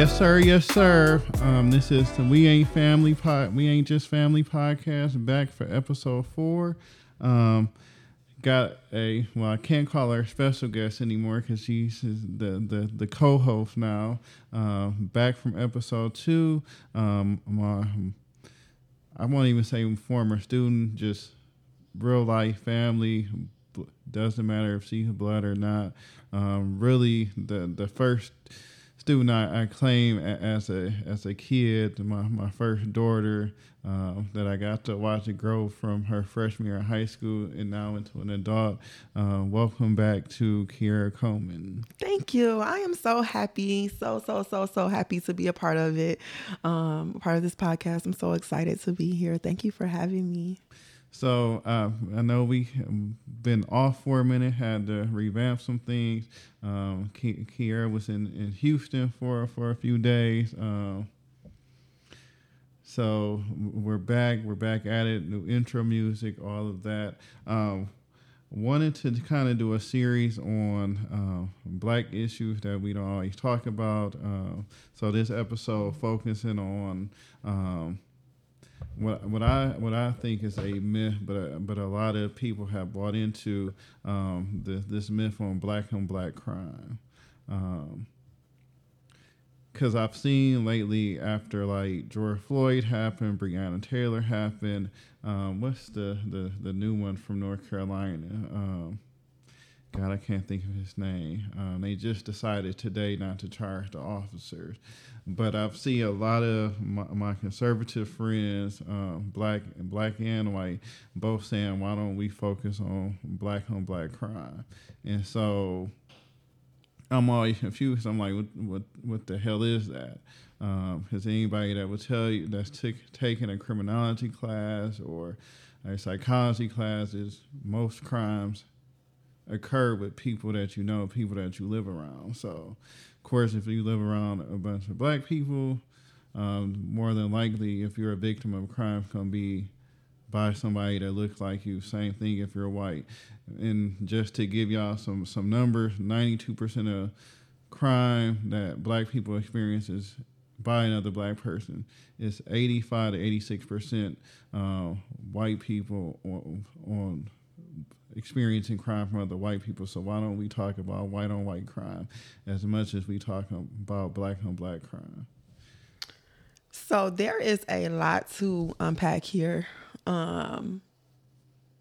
Yes, sir. Yes, sir. Um, this is the We Ain't Family Pod. We Ain't Just Family podcast. Back for episode four. Um, got a well, I can't call her special guest anymore because she's the the the co-host now. Uh, back from episode two. Um, my I won't even say former student, just real life family. Doesn't matter if she's blood or not. Um, really, the the first student I, I claim as a as a kid, my, my first daughter uh, that I got to watch it grow from her freshman year in high school and now into an adult. Uh, welcome back to Kiera Coleman. Thank you. I am so happy, so so so so happy to be a part of it, um, part of this podcast. I'm so excited to be here. Thank you for having me. So uh, I know we been off for a minute, had to revamp some things. Um, Kiera was in, in Houston for for a few days. Um, so we're back. We're back at it. New intro music, all of that. Um, wanted to kind of do a series on uh, black issues that we don't always talk about. Uh, so this episode focusing on um, what what I what I think is a myth, but uh, but a lot of people have bought into um, the, this myth on black on black crime. Because um, I've seen lately after like George Floyd happened, Breonna Taylor happened. Um, what's the, the the new one from North Carolina? God, I can't think of his name. Um, they just decided today not to charge the officers. But I've seen a lot of my, my conservative friends, um, black and black and white, both saying, "Why don't we focus on black on black crime?" And so I'm always confused. I'm like, "What what, what the hell is that?" Um, anybody that would tell you that's t- taking a criminology class or a psychology class is most crimes occur with people that you know, people that you live around. So, of course, if you live around a bunch of black people, um, more than likely, if you're a victim of crime, it's gonna be by somebody that looks like you. Same thing if you're white. And just to give y'all some some numbers, 92% of crime that black people experience is by another black person. It's 85 to 86% uh, white people on, on experiencing crime from other white people. So why don't we talk about white on white crime as much as we talk about black on black crime? So there is a lot to unpack here. Um,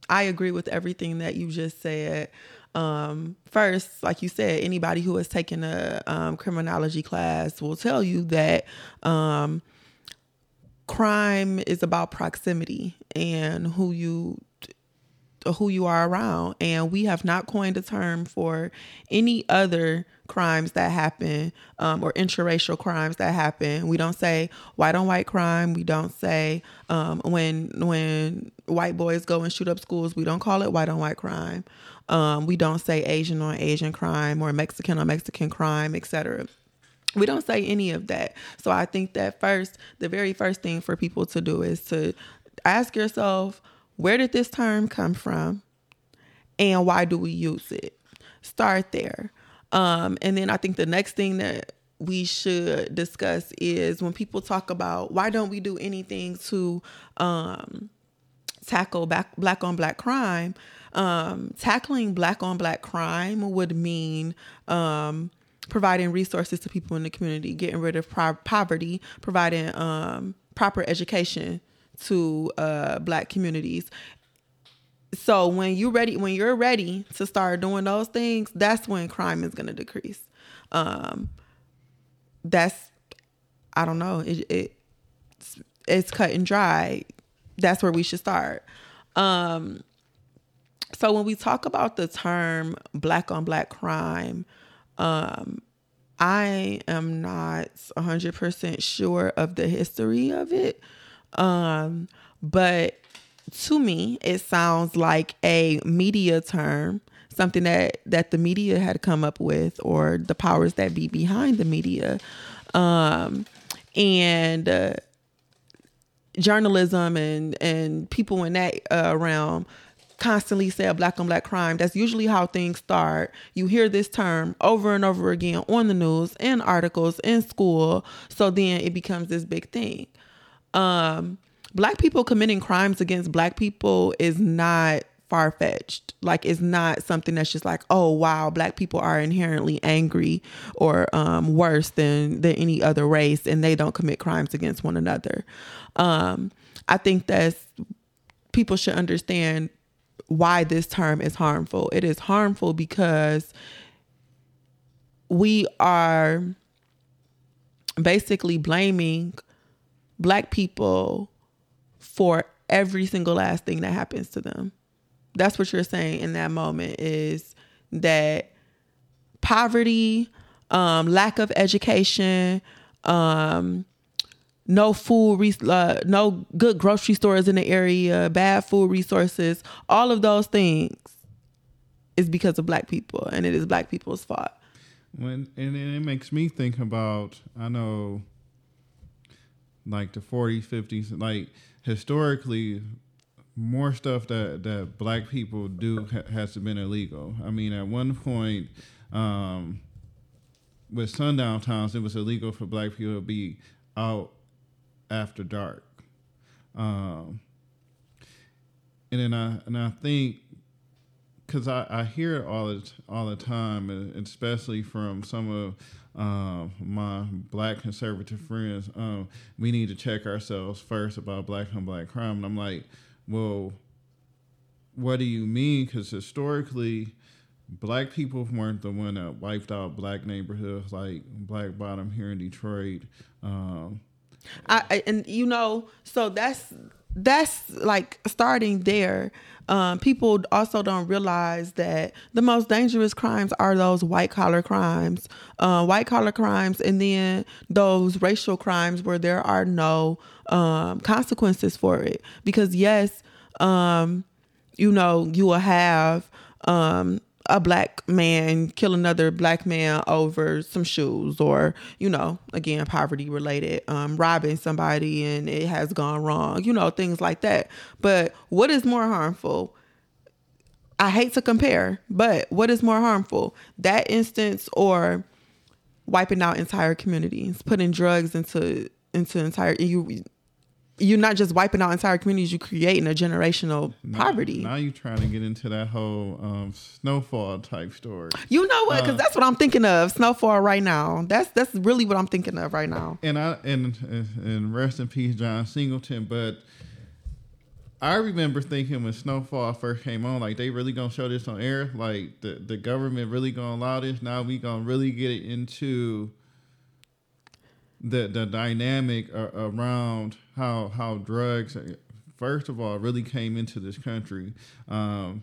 I agree with everything that you just said. Um, first, like you said, anybody who has taken a um, criminology class will tell you that um, crime is about proximity and who you who you are around. And we have not coined a term for any other crimes that happen um, or interracial crimes that happen. We don't say white on white crime. We don't say um, when when white boys go and shoot up schools. We don't call it white on white crime. Um, we don't say Asian on Asian crime or Mexican on Mexican crime, etc. We don't say any of that. So I think that first, the very first thing for people to do is to ask yourself where did this term come from? And why do we use it? Start there. Um, and then I think the next thing that we should discuss is when people talk about why don't we do anything to um, tackle back, black on black crime. Um, tackling black on black crime would mean um, providing resources to people in the community, getting rid of pro- poverty, providing um, proper education to uh, black communities. So when you ready when you're ready to start doing those things that's when crime is going to decrease. Um that's i don't know it, it it's, it's cut and dry. That's where we should start. Um so when we talk about the term black on black crime um i am not 100% sure of the history of it Um, but to me, it sounds like a media term, something that that the media had come up with, or the powers that be behind the media, um, and uh, journalism and and people in that uh, realm constantly say black on black crime. That's usually how things start. You hear this term over and over again on the news, in articles, in school. So then it becomes this big thing. Um, black people committing crimes against black people is not far fetched. Like it's not something that's just like, oh wow, black people are inherently angry or um, worse than than any other race, and they don't commit crimes against one another. Um, I think that people should understand why this term is harmful. It is harmful because we are basically blaming black people for every single last thing that happens to them. That's what you're saying in that moment is that poverty, um, lack of education, um, no food, uh, no good grocery stores in the area, bad food resources, all of those things is because of black people, and it is black people's fault. When and it makes me think about, I know, like the 40s, 50s, like historically, more stuff that that black people do ha- has been illegal. I mean, at one point. Um, with sundown towns, it was illegal for black people to be out after dark. Um, and then I and I think because I, I hear it all the all the time, especially from some of um, my black conservative friends. Um, we need to check ourselves first about black on black crime, and I'm like, well, what do you mean? Because historically, black people weren't the one that wiped out black neighborhoods like Black Bottom here in Detroit. Um, I, and you know, so that's that's like starting there. Um, people also don't realize that the most dangerous crimes are those white collar crimes, uh, white collar crimes, and then those racial crimes where there are no um, consequences for it. Because yes, um, you know, you will have um, a black man kill another black man over some shoes or you know again poverty related um, robbing somebody and it has gone wrong you know things like that. But what is more harmful? I hate to compare but what is more harmful? That instance or wiping out entire communities putting drugs into into entire you you're not just wiping out entire communities, you're creating a generational now, poverty. Now you're trying to get into that whole um, snowfall type story. You know what? Because uh, that's what I'm thinking of. Snowfall right now. That's that's really what I'm thinking of right now. And I and and rest in peace, John Singleton. But I remember thinking when Snowfall first came on, like they really gonna show this on air. Like the the government really gonna allow this. Now we gonna really get it into the the dynamic around how how drugs first of all really came into this country um,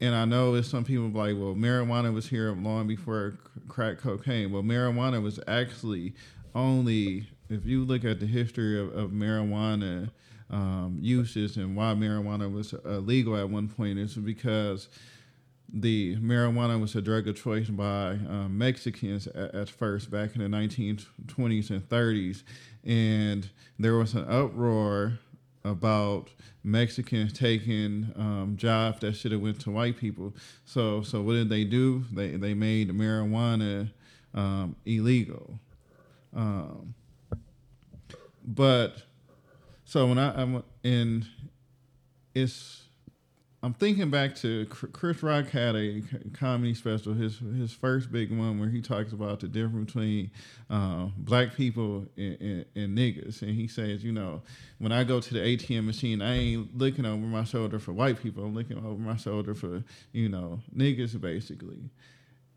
and I know there's some people like, well, marijuana was here long before crack cocaine. Well, marijuana was actually only, if you look at the history of, of marijuana um, uses and why marijuana was illegal at one point, is because the marijuana was a drug of choice by um, Mexicans at, at, first back in the 1920s and 30s. And there was an uproar about Mexicans taking um, jobs that should have went to white people. So, so what did they do? They they made marijuana um, illegal. Um, but so when I, I'm in, it's I'm thinking back to Chris Rock had a comedy special, his his first big one, where he talks about the difference between uh, black people and, and, and, niggas, and he says, you know, when I go to the ATM machine, I ain't looking over my shoulder for white people, I'm looking over my shoulder for you know niggas, basically,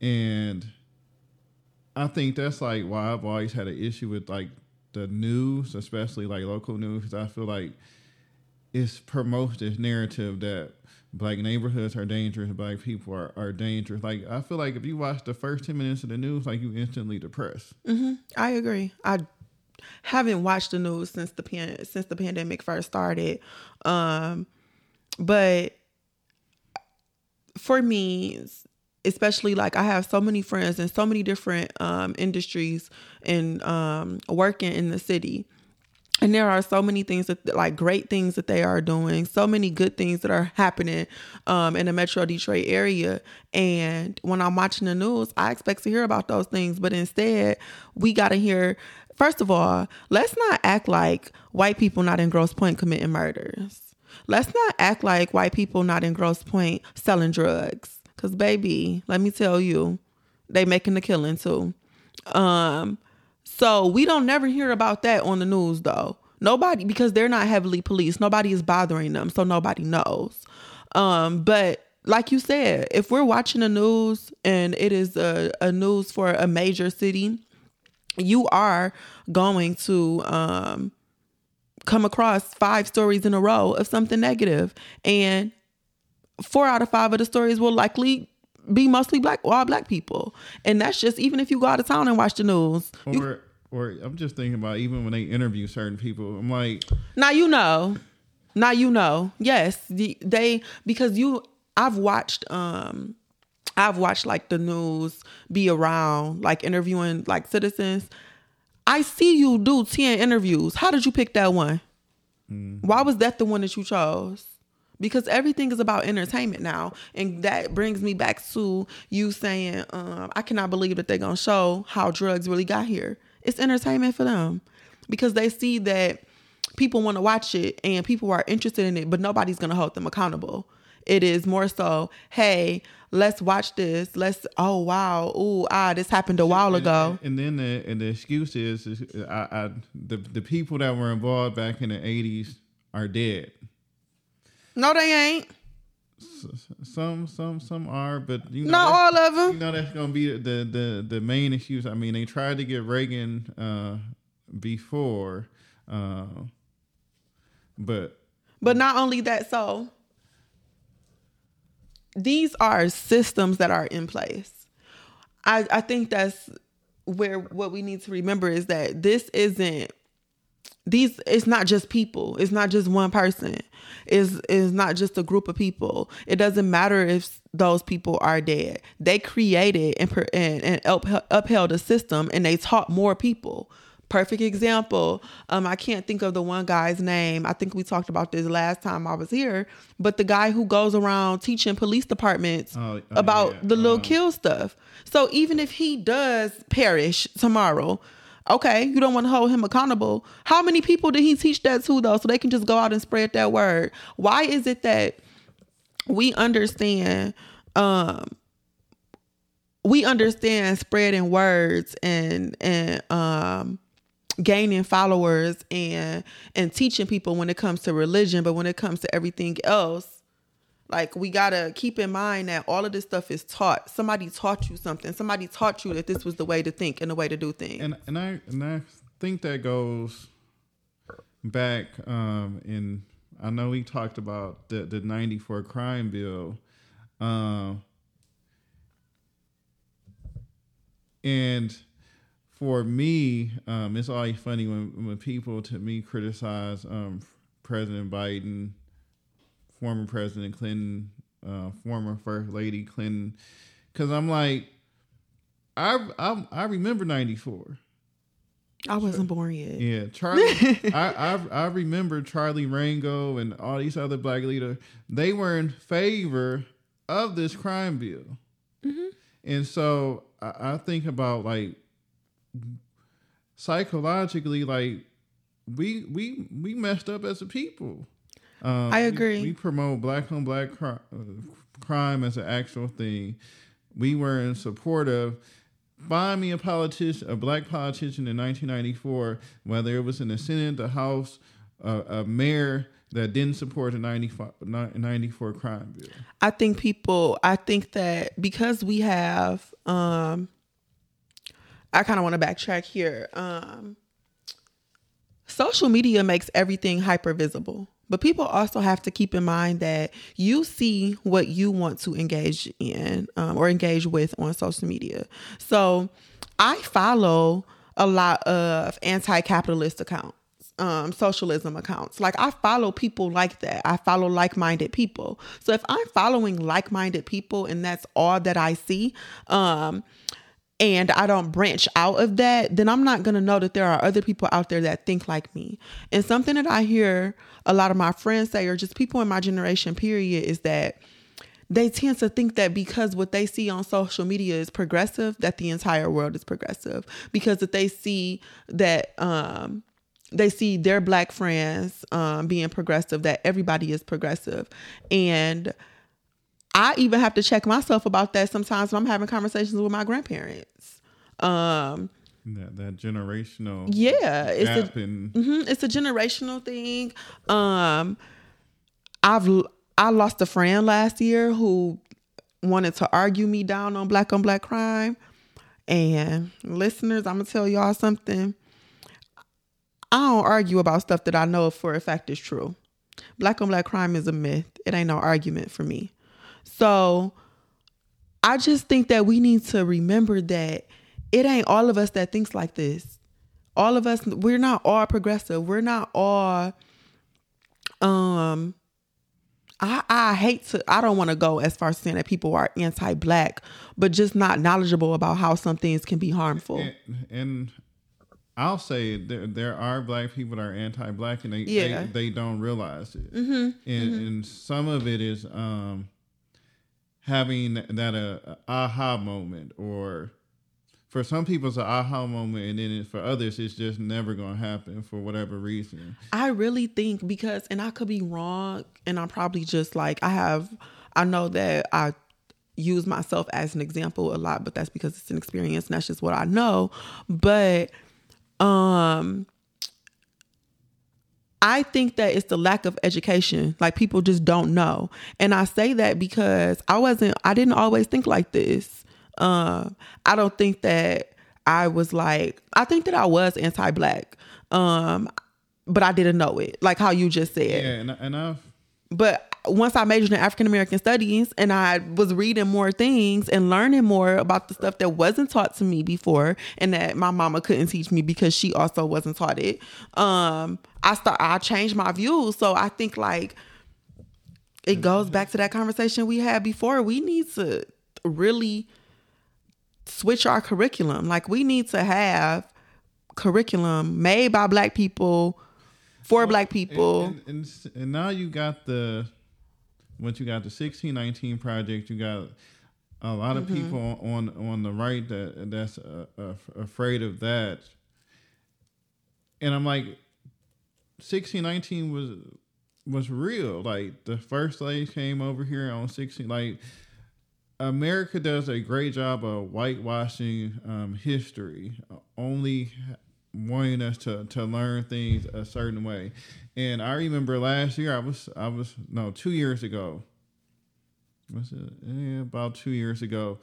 and I think that's like why I've always had an issue with like the news, especially like local news, because I feel like it promotes this narrative that black neighborhoods are dangerous, black people are, are dangerous. Like I feel like if you watch the first ten minutes of the news, like you instantly depressed. Mm-hmm. I agree. I haven't watched the news since the pan since the pandemic first started. Um, but for me, especially like I have so many friends in so many different um, industries and um, working in the city. And there are so many things that, like, great things that they are doing, so many good things that are happening um, in the Metro Detroit area. And when I'm watching the news, I expect to hear about those things. But instead, we got to hear, first of all, let's not act like white people not in Grosse Pointe committing murders. Let's not act like white people not in Grosse Pointe selling drugs. Cause baby, let me tell you, they making the killing too. Um, so we don't never hear about that on the news though. Nobody because they're not heavily policed. Nobody is bothering them, so nobody knows. Um, but like you said, if we're watching the news and it is a, a news for a major city, you are going to um come across five stories in a row of something negative and four out of five of the stories will likely be mostly black all black people. And that's just even if you go out of town and watch the news Or, you, or I'm just thinking about even when they interview certain people, I'm like, now you know. Now you know. Yes the, they because you i've watched um i've watched like the news be around like interviewing like citizens. I see you do 10 interviews. How did you pick that one? Why was that the one that you chose because everything is about entertainment now. And that brings me back to you saying um, i cannot believe that they're going to show how drugs really got here. It's entertainment for them because they see that people want to watch it and people are interested in it but nobody's going to hold them accountable. It is more so hey let's watch this. Let's oh wow ooh ah this happened a while ago. And, and then the and the excuse is, is I, I the the people that were involved back in the '80s are dead. No they ain't S- Some some some are, but you know not all of them. You know that's gonna be the the the main issues. I mean, they tried to get Reagan uh, before, uh, but But not only that, so these are systems that are in place. I, I think that's where what we need to remember is that this isn't these it's not just people. It's not just one person. It's, it's not just a group of people. It doesn't matter if those people are dead. They created and and, and up- upheld a system and they taught more people. Perfect example um i can't think of the one guy's name. I think we talked about this last time i was here but the guy who goes around teaching police departments Oh, oh, about yeah. the little Uh, kill stuff. So even if he does perish tomorrow okay, you don't want to hold him accountable. How many people did he teach that to though? So they can just go out and spread that word. Why is it that we understand um we understand spreading words and and um gaining followers and and teaching people when it comes to religion, but when it comes to everything else, like we gotta keep in mind that all of this stuff is taught. Somebody taught you something. Somebody taught you that this was the way to think and the way to do things. and and I and I think that goes back um in I know we talked about the the 94 crime bill um and for me um it's always funny when when people to me criticize um President Biden former President Clinton uh former first lady Clinton cuz I'm like I I I remember 94 I wasn't born yet. yeah, Charlie. I, I I remember Charlie Rangel and all these other black leaders. They were in favor of this crime bill, and so I, I think about like psychologically, like we we we messed up as a people. Um, I agree. We, promote black on black crime, crime as an actual thing. We were in support of find me a politician, a black politician in 1994, whether it was in the Senate, the House, uh, a mayor that didn't support the 94 crime bill. I think people I think that because we have um I kind of want to backtrack here. Um social media makes everything hyper visible. But people also have to keep in mind that you see what you want to engage in um, or engage with on social media. So I follow a lot of anti-capitalist accounts um, socialism accounts. Like I follow people like that. I follow like-minded people. So if I'm following like-minded people and that's all that I see, um, and I don't branch out of that, then I'm not gonna know that there are other people out there that think like me. And something that I hear a lot of my friends say, or just people in my generation, period, is that they tend to think that because what they see on social media is progressive, that the entire world is progressive. Because if they see that um, they see their black friends um, being progressive, that everybody is progressive. And I even have to check myself about that sometimes when I'm having conversations with my grandparents. Um, that, that generational yeah, it's a, in- mm-hmm, it's a generational thing. Um, I've I lost a friend last year who wanted to argue me down on black on black crime. And listeners, I'm gonna tell y'all something I don't argue about stuff that I know for a fact is true. Black on black crime is a myth. It ain't no argument for me. So I just think that we need to remember that it ain't all of us that thinks like this. All of us, we're not all progressive. We're not all um I, I hate to I don't want to go as far as saying that people are anti black, but just not knowledgeable about how some things can be harmful. And, and I'll say there there are black people that are anti-black and they yeah. they, they, don't realize it, mm-hmm. and mm-hmm. and some of it is um, having that uh, aha moment, or for some people it's an aha moment, and then for others it's just never to happen for whatever reason. I really think because, and I could be wrong, and I'm probably just like I have. I know that I use myself as an example a lot, but that's because it's an experience and that's just what I know. But um I think that it's the lack of education. Like people just don't know. And I say that because I wasn't I didn't always think like this. Um I don't think that I was like I think that I was anti-black. Um but I didn't know it. Like how you just said. Yeah, and, and I've but once I majored in African American studies and I was reading more things and learning more about the stuff that wasn't taught to me before and that my mama couldn't teach me because she also wasn't taught it. Um, I start I changed my views. So I think like it goes back to that conversation we had before. We need to really switch our curriculum. Like we need to have curriculum made by black people for well, black people. And, and, and, now you got the once you got the sixteen nineteen project, you got a lot of mm-hmm. people on on the right that that's uh, uh, afraid of that. And I'm like, sixteen nineteen was was real. Like the first slaves came over here on sixteen. Like America does a great job of whitewashing um, history. Only wanting us to to learn things a certain way. And I remember last year I was I was no two years ago. Was it yeah, about two years ago?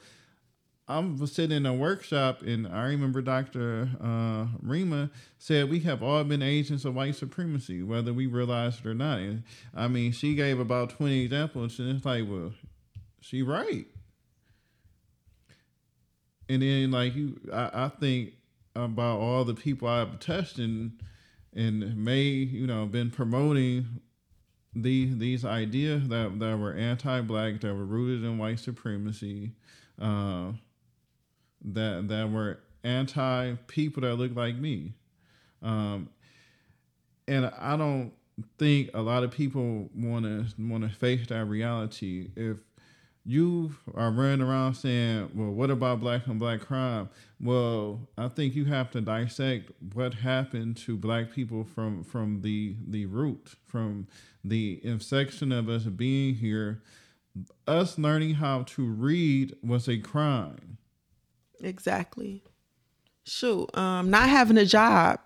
I was sitting in a workshop, and I remember Dr. Uh, Rima said we have all been agents of white supremacy, whether we realize it or not. And I mean, she gave about twenty examples, and it's like, well, she right. And then, like you, I, I think about all the people I've touched and and may you know been promoting these these ideas that that were anti-black, that were rooted in white supremacy, uh, that that were anti people that look like me, um, and I don't think a lot of people want to want to face that reality if you are running around saying, well, what about black on black crime? Well, I think you have to dissect what happened to black people from from the the root, from the inception of us being here. Us learning how to read was a crime. Exactly. Shoot, um, not having a job,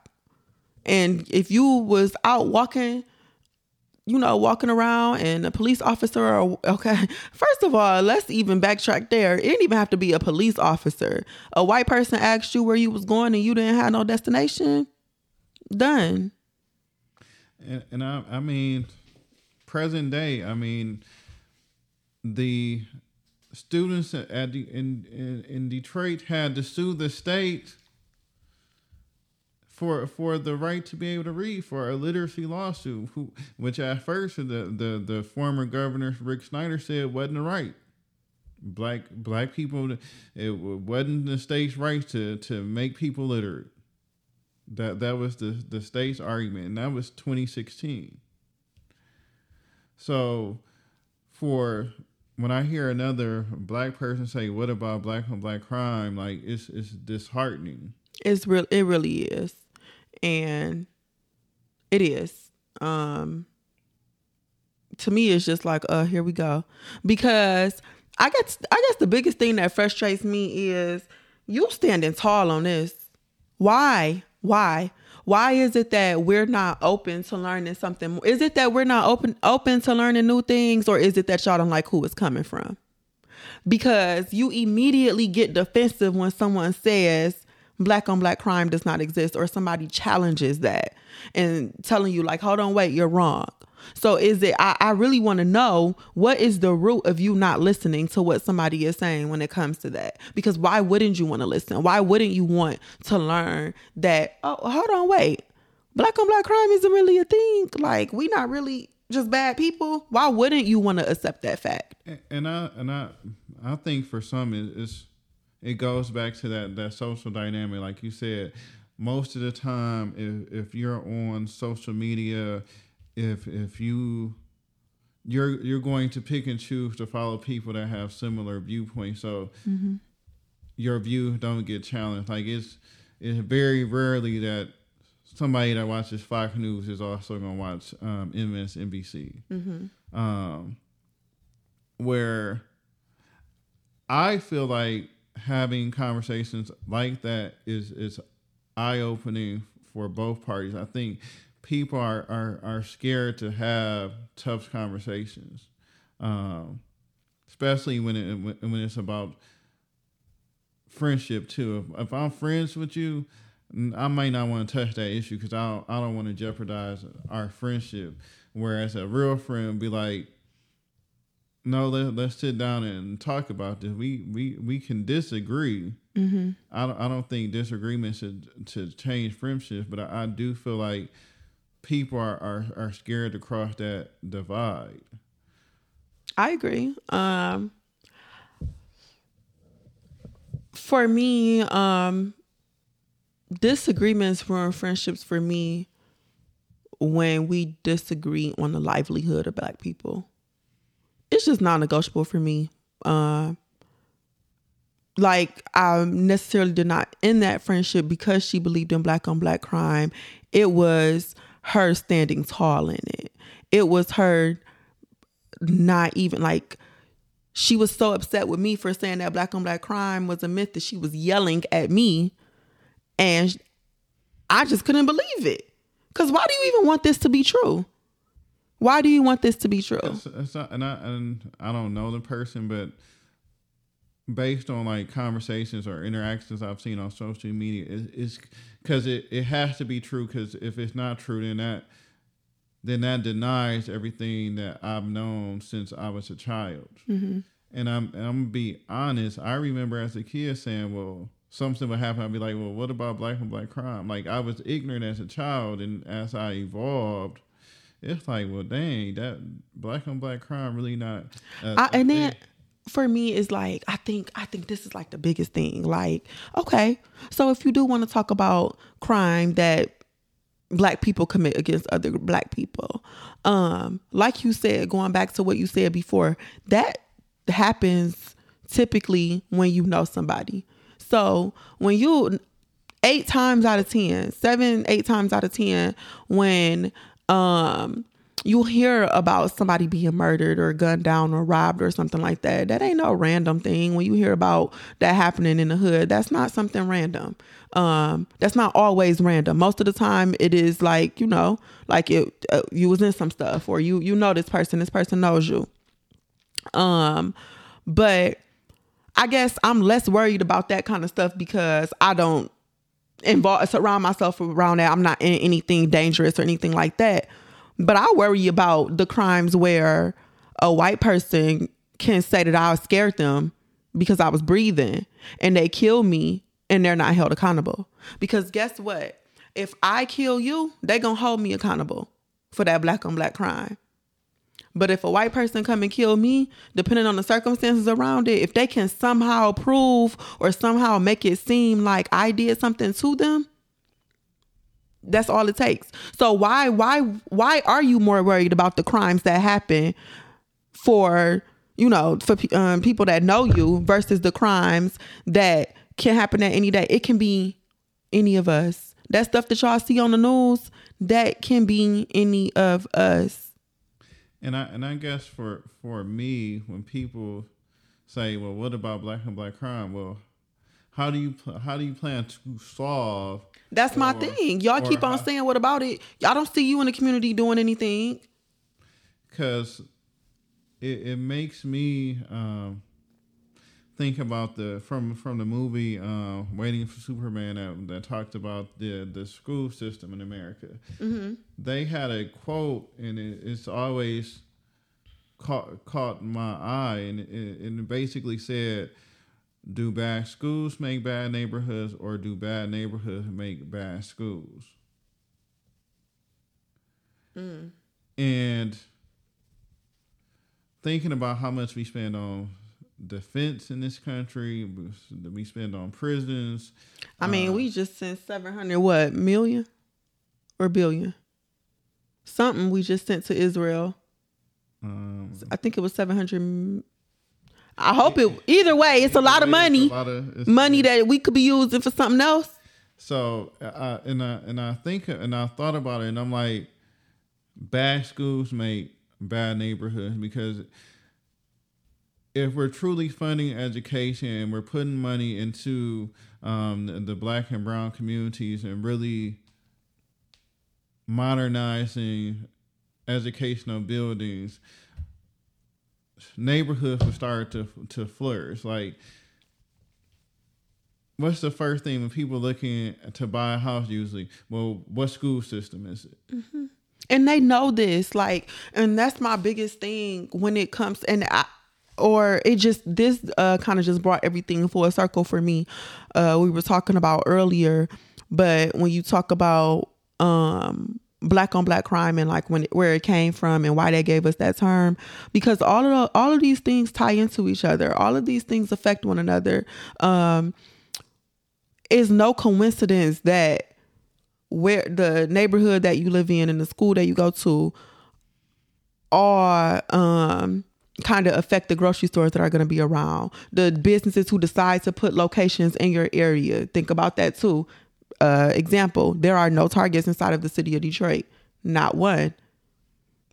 and if you was out walking you know, walking around and a police officer or okay. First of all, let's even backtrack there. It didn't even have to be a police officer. A white person asked you where you was going and you didn't have no destination. Done. And, and I, I mean, present day. I mean, the students at the, in, in in Detroit had to sue the state for for the right to be able to read for a literacy lawsuit, who, which at first the, the the former governor Rick Snyder said wasn't the right. Black black people, it wasn't the state's right to to make people literate. That that was the the state's argument, and that was 2016. So, for when I hear another black person say, "What about black on black crime?" Like it's it's disheartening. It's real. It really is and it is. Um to me it's just like uh here we go. Because i guess i guess the biggest thing that frustrates me is you standing tall on this. Why? Why? Why is it that we're not open to learning something is it that we're not open open to learning new things or is it that y'all don't like who it's coming from? Because you immediately get defensive when someone says black on black crime does not exist or somebody challenges that and telling you like hold on wait you're wrong. So is it i, I really want to know what is the root of you not listening to what somebody is saying when it comes to that? Because why wouldn't you want to listen? Why wouldn't you want to learn that oh hold on wait black on black crime isn't really a thing? Like we not really just bad people? Why wouldn't you want to accept that fact? And i and i i think for some it's it goes back to that that social dynamic, like you said. Most of the time, if if you're on social media, if if you you're you're going to pick and choose to follow people that have similar viewpoints, so mm-hmm. your view don't get challenged. Like it's it's very rarely that somebody that watches Fox News is also going to watch um, MSNBC. Mm-hmm. Um, where I feel like having conversations like that is is eye opening for both parties. I think people are are, are scared to have tough conversations, um, especially when it when it's about friendship too. If, if I'm friends with you, I might not want to touch that issue because I don't, I don't want to jeopardize our friendship. Whereas a real friend would be like, no, let, let's sit down and talk about this. We we we can disagree. Mm-hmm. I don't I don't think disagreement should to change friendships, but I, I do feel like people are, are are scared to cross that divide. I agree. Um, for me, um, disagreements ruin friendships for me when we disagree on the livelihood of black people it's just non-negotiable for me. Uh, like I necessarily did not end that friendship because she believed in black on black crime. It was her standing tall in it. It was her not even like she was so upset with me for saying that black on black crime was a myth that she was yelling at me and I just couldn't believe it. Cuz why do you even want this to be true? Why do you want this to be true? It's, it's not, and I and I don't know the person, but based on like conversations or interactions I've seen on social media, it, it's because it, it has to be true. Because if it's not true, then that then that denies everything that I've known since I was a child. Mm-hmm. And I'm and I'm gonna be honest. I remember as a kid saying, "Well, something would happen." I'd be like, "Well, what about black and black crime?" Like I was ignorant as a child, and as I evolved, it's like, well, dang, that black on black crime really not. I, and then for me is like I think I think this is like the biggest thing. Like, okay, so if you do want to talk about crime that black people commit against other black people, um, like you said, going back to what you said before, that happens typically when you know somebody. So when you eight times out of ten, seven, eight times out of ten, when um you'll hear about somebody being murdered or gunned down or robbed or something like that. That ain't no random thing. When you hear about that happening in the hood, that's not something random. Um, that's not always random. Most of the time, it is like you know, like it uh, you was in some stuff or you you know this person. This person knows you. Um, but I guess I'm less worried about that kind of stuff because I don't involve surround myself around that. I'm not in anything dangerous or anything like that. But I worry about the crimes where a white person can say that I scared them because I was breathing and they kill me and they're not held accountable. Because guess what? if I kill you, they gonna hold me accountable for that black on black crime. But if a white person come and kill me, depending on the circumstances around it, if they can somehow prove or somehow make it seem like I did something to them, that's all it takes. So why why why are you more worried about the crimes that happen for you know for um, people that know you versus the crimes that can happen at any day? It can be any of us. That stuff that y'all see on the news, that can be any of us. And I and I guess for for me, when people say, "Well, what about black and black crime?" Well, how do you how do you plan to solve? That's or, my thing. Y'all keep on how, saying, "What about it?" Y'all don't see you in the community doing anything. Because it, it makes me um, think about the from from the movie uh, Waiting for Superman that, that talked about the the school system in America. Mm-hmm. They had a quote, and it, it's always caught caught my eye, and it, it basically said, "Do bad schools make bad neighborhoods, or do bad neighborhoods make bad schools?" Mm. And thinking about how much we spend on defense in this country that we spend on prisons. I mean, uh, we just sent seven hundred what million or billion? Something we just sent to Israel. Um, I think it was seven hundred. I hope it. Either way, it's a lot of money. Lot of, money that we could be using for something else. So, uh, and I and I think and I thought about it, and I'm like, bad schools make bad neighborhoods because if we're truly funding education and we're putting money into um, the, the, black and brown communities and really modernizing educational buildings, neighborhoods will start to to flourish. Like, what's the first thing when people looking to buy a house? Usually, well, what school system is it? Mm-hmm. And they know this, like, and that's my biggest thing when it comes. And I, or it just this uh, kind of just brought everything full circle for me. Uh, we were talking about earlier, but when you talk about um, black on black crime and like when where it came from and why they gave us that term, because all of the, all of these things tie into each other. All of these things affect one another. Um, it's no coincidence that where the neighborhood that you live in and the school that you go to are um kind of affect the grocery stores that are going to be around the businesses who decide to put locations in your area think about that too uh, example there are no targets inside of the city of detroit not one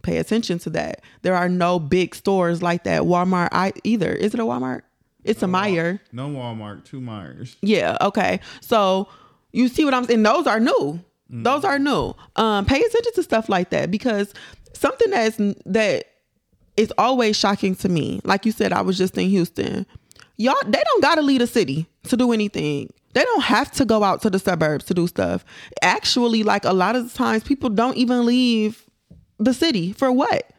pay attention to that there are no big stores like that walmart I, either is it a walmart it's a Meijer. No Walmart, two Meijers. Yeah, okay. So you see what I'm saying? Those are new. Mm. Those are new. Um, pay attention to stuff like that because something that's that it's always shocking to me. Like you said, I was just in Houston. Y'all, they don't gotta leave the city to do anything. They don't have to go out to the suburbs to do stuff. Actually, like a lot of times, people don't even leave the city for what?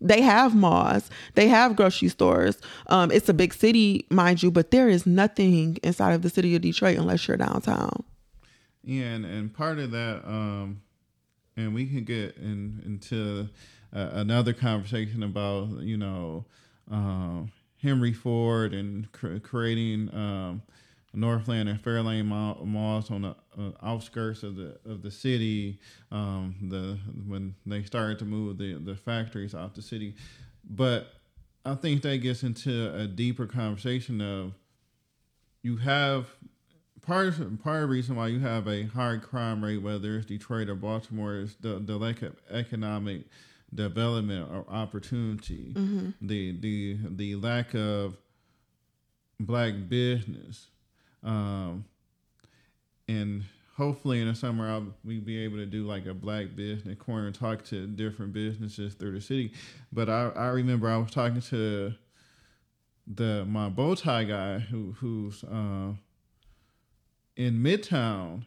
They have malls, they have grocery stores. Um, it's a big city, mind you, but there is nothing inside of the city of Detroit unless you're downtown. Yeah, and, and part of that, um, and we can get in, into uh, another conversation about you know um, Henry Ford and cr- creating um, Northland and Fairlane malls on the uh, outskirts of the of the city. Um, the when they started to move the the factories out the city, but I think that gets into a deeper conversation of you have part of, part of the reason why you have a high crime rate, whether it's Detroit or Baltimore, is the the lack of economic development or opportunity, mm-hmm. the the the lack of black business, um, and hopefully in the summer I'll we be able to do like a black business corner and talk to different businesses through the city. But I, I remember I was talking to the my bow tie guy who who's uh, in Midtown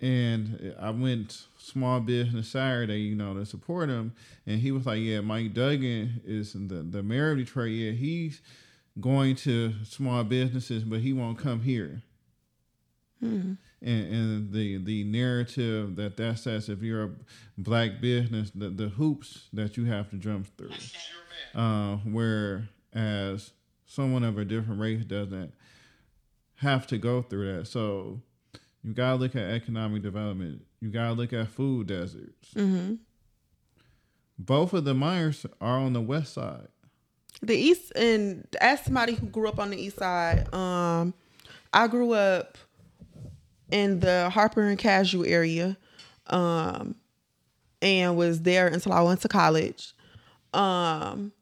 and I went small business Saturday, you know, to support him. And he was like, Yeah, Mike Duggan is the, the mayor of Detroit. Yeah, he's going to small businesses, but he won't come here. Hmm. and, and the the narrative that that says if you're a black business, the, the hoops that you have to jump through. Uh, whereas someone of a different race doesn't have to go through that. So you gotta look at economic development. You gotta look at food deserts. Mm-hmm. Both of the Meijers are on the west side. The east and as somebody who grew up on the east side, um, I grew up in the Harper and Cadieux area, um, and was there until I went to college. Um,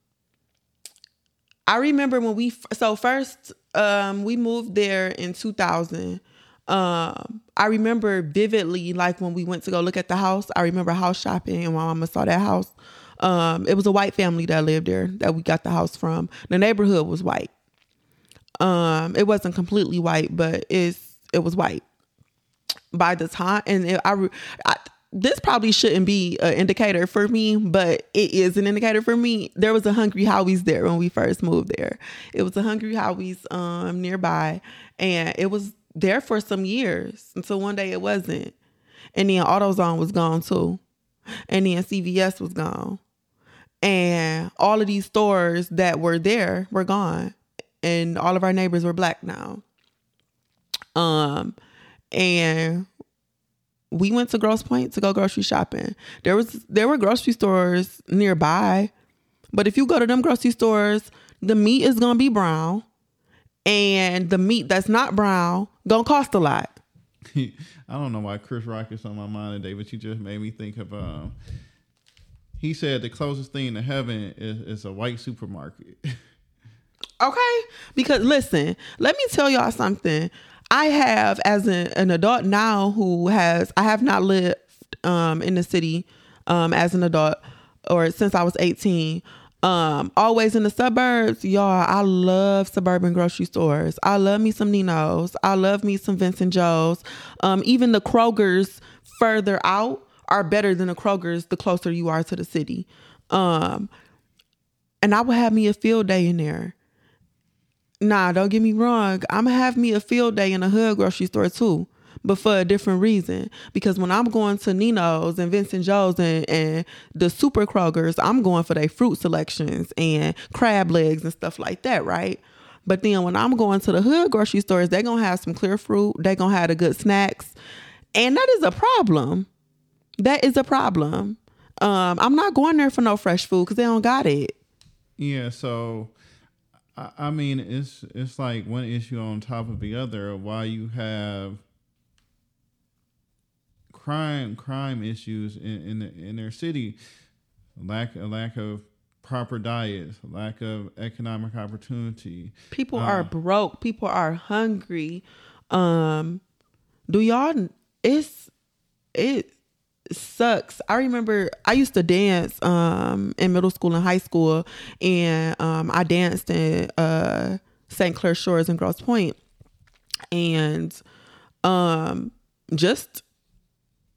I remember when we so first um, we moved there in 2000. Um, I remember vividly, like when we went to go look at the house. I remember house shopping, and my mama saw that house. Um, it was a white family that lived there that we got the house from. The neighborhood was white. Um, it wasn't completely white, but it's it was white by the time. And I, I this probably shouldn't be an indicator for me, but it is an indicator for me. There was a Hungry Howie's there when we first moved there. It was a Hungry Howie's um, nearby, and it was there for some years until one day it wasn't. And then AutoZone was gone too. And then CVS was gone. And all of these stores that were there were gone. And all of our neighbors were black now. Um and we went to Grosse Pointe to go grocery shopping. There was there were grocery stores nearby, but if you go to them grocery stores, the meat is gonna be brown, and the meat that's not brown gonna cost a lot. I don't know why Chris Rock is on my mind today, but you just made me think of. Um, he said the closest thing to heaven is, is a white supermarket. okay, because listen, let me tell y'all something. I have, as an, an adult now, who has I have not lived um, in the city um, as an adult or since I was eighteen. Um, always in the suburbs, y'all. I love suburban grocery stores. I love me some Nino's. I love me some Vince & Joe's. Um, even the Kroger's further out are better than the Kroger's the closer you are to the city. Um, and I would have me a field day in there. Nah, don't get me wrong. I'm gonna have me a field day in a hood grocery store too but for a different reason. Because when I'm going to Nino's and Vince & Joe's and, and the Super Krogers, I'm going for their fruit selections and crab legs and stuff like that, right? But then when I'm going to the hood grocery stores, they're gonna have some clear fruit, they're gonna have the good snacks. And that is a problem. That is a problem. Um, I'm not going there for no fresh food because they don't got it. Yeah, so I, I mean it's it's like one issue on top of the other. Why you have crime crime issues in in, the, in their city, lack a lack of proper diets, lack of economic opportunity. People uh, are broke. People are hungry. Um, do y'all? It's it sucks. I remember I used to dance um in middle school and high school, and um I danced in uh St. Clair Shores and Grosse Pointe, and um just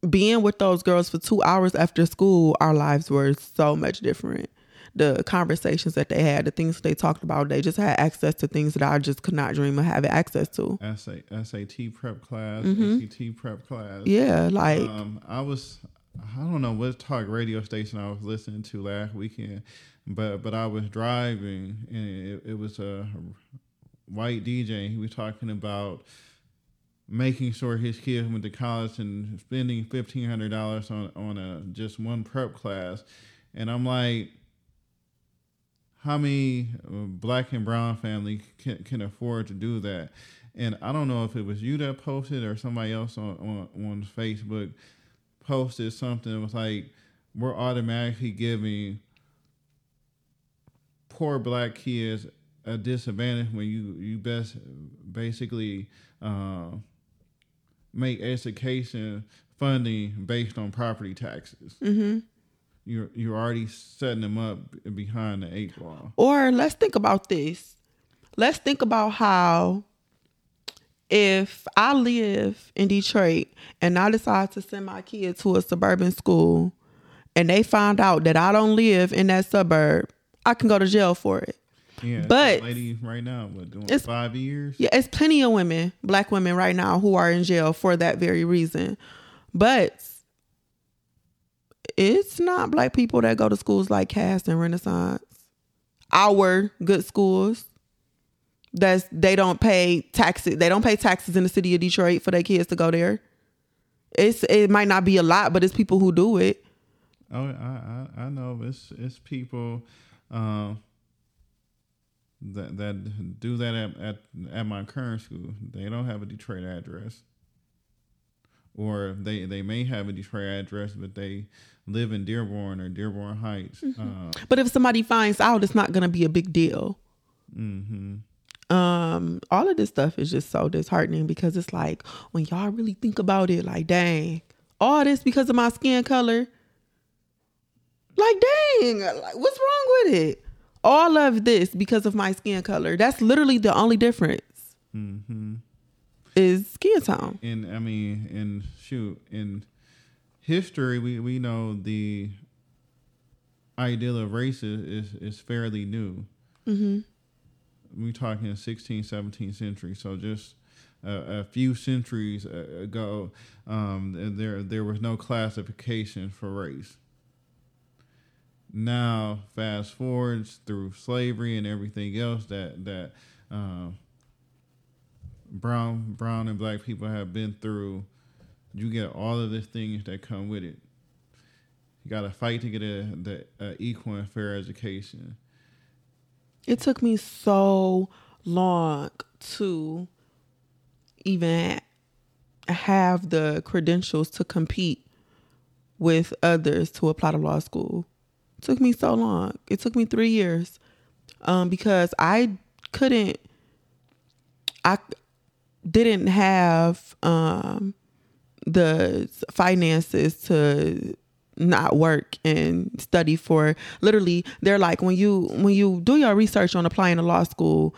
being with those girls for two hours after school, our lives were so much different. The conversations that they had, the things they talked about, they just had access to things that I just could not dream of having access to. SAT prep class, mm-hmm. ACT prep class. Yeah, like um, I was, I don't know what talk radio station I was listening to last weekend, but but I was driving and it, it was a white DJ. He was talking about making sure his kids went to college and spending fifteen hundred dollars on on a just one prep class, and I'm like, how many uh, black and brown family can can afford to do that? And I don't know if it was you that posted or somebody else on on, on Facebook posted something that was like, we're automatically giving poor black kids a disadvantage when you you best basically uh, make education funding based on property taxes. Mm-hmm. You're you're already setting them up behind the eight ball. Or let's think about this. Let's think about how if I live in Detroit and I decide to send my kid to a suburban school and they find out that I don't live in that suburb, I can go to jail for it. Yeah, But- lady right now, what doing It's- five years? Yeah, it's plenty of women, black women right now who are in jail for that very reason. But it's not black people that go to schools like Cass and Renaissance. Our good schools. That's they don't pay taxes. They don't pay taxes in the city of Detroit for their kids to go there. It's it might not be a lot, but it's people who do it. Oh, I I, I know it's it's people um, that that do that at, at at my current school. They don't have a Detroit address, or they they may have a Detroit address, but they live in Dearborn or Dearborn Heights. Uh, But if somebody finds out, it's not gonna be a big deal. hmm um all of this stuff is just so disheartening because it's like when y'all really think about it like dang all this because of my skin color like dang like what's wrong with it all of this because of my skin color that's literally the only difference Mm-hmm. is skin tone And I mean, in shoot, in history, we, we know the ideal of race is, is, is fairly new. mm-hmm. we talking 16th 17th century so just a, a few centuries ago um, there there was no classification for race now fast forwards through slavery and everything else that that um, brown brown and black people have been through you get all of the things that come with it you got to fight to get a the a equal and fair education it took me so long to even have the credentials to compete with others to apply to law school. It took me so long. It took me three years um, because I couldn't, I didn't have um, the finances to not work and study for literally they're like when you when you do your research on applying to law school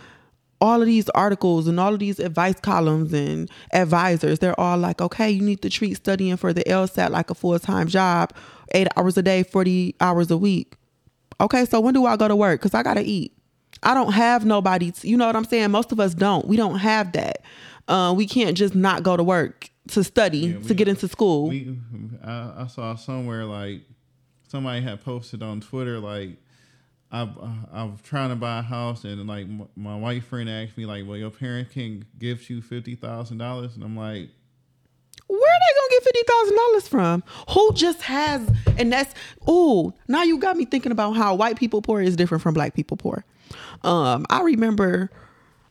all of these articles and all of these advice columns and advisors they're all like okay you need to treat studying for the lsat like a full-time job eight hours a day 40 hours a week. Okay so when do i go to work? Because i gotta eat. I don't have nobody to, you know what i'm saying? Most of us don't. We don't have that. Uh, we can't just not go to work to study Yeah, to get into school We, I, I saw somewhere like somebody had posted on Twitter like I I'm trying to buy a house and like my white friend asked me like, well, your parents can give you fifty thousand dollars, and I'm like, Where are they gonna get fifty thousand dollars from? Who just has? And that's oh, now you got me thinking about how white people poor is different from black people poor. Um, I remember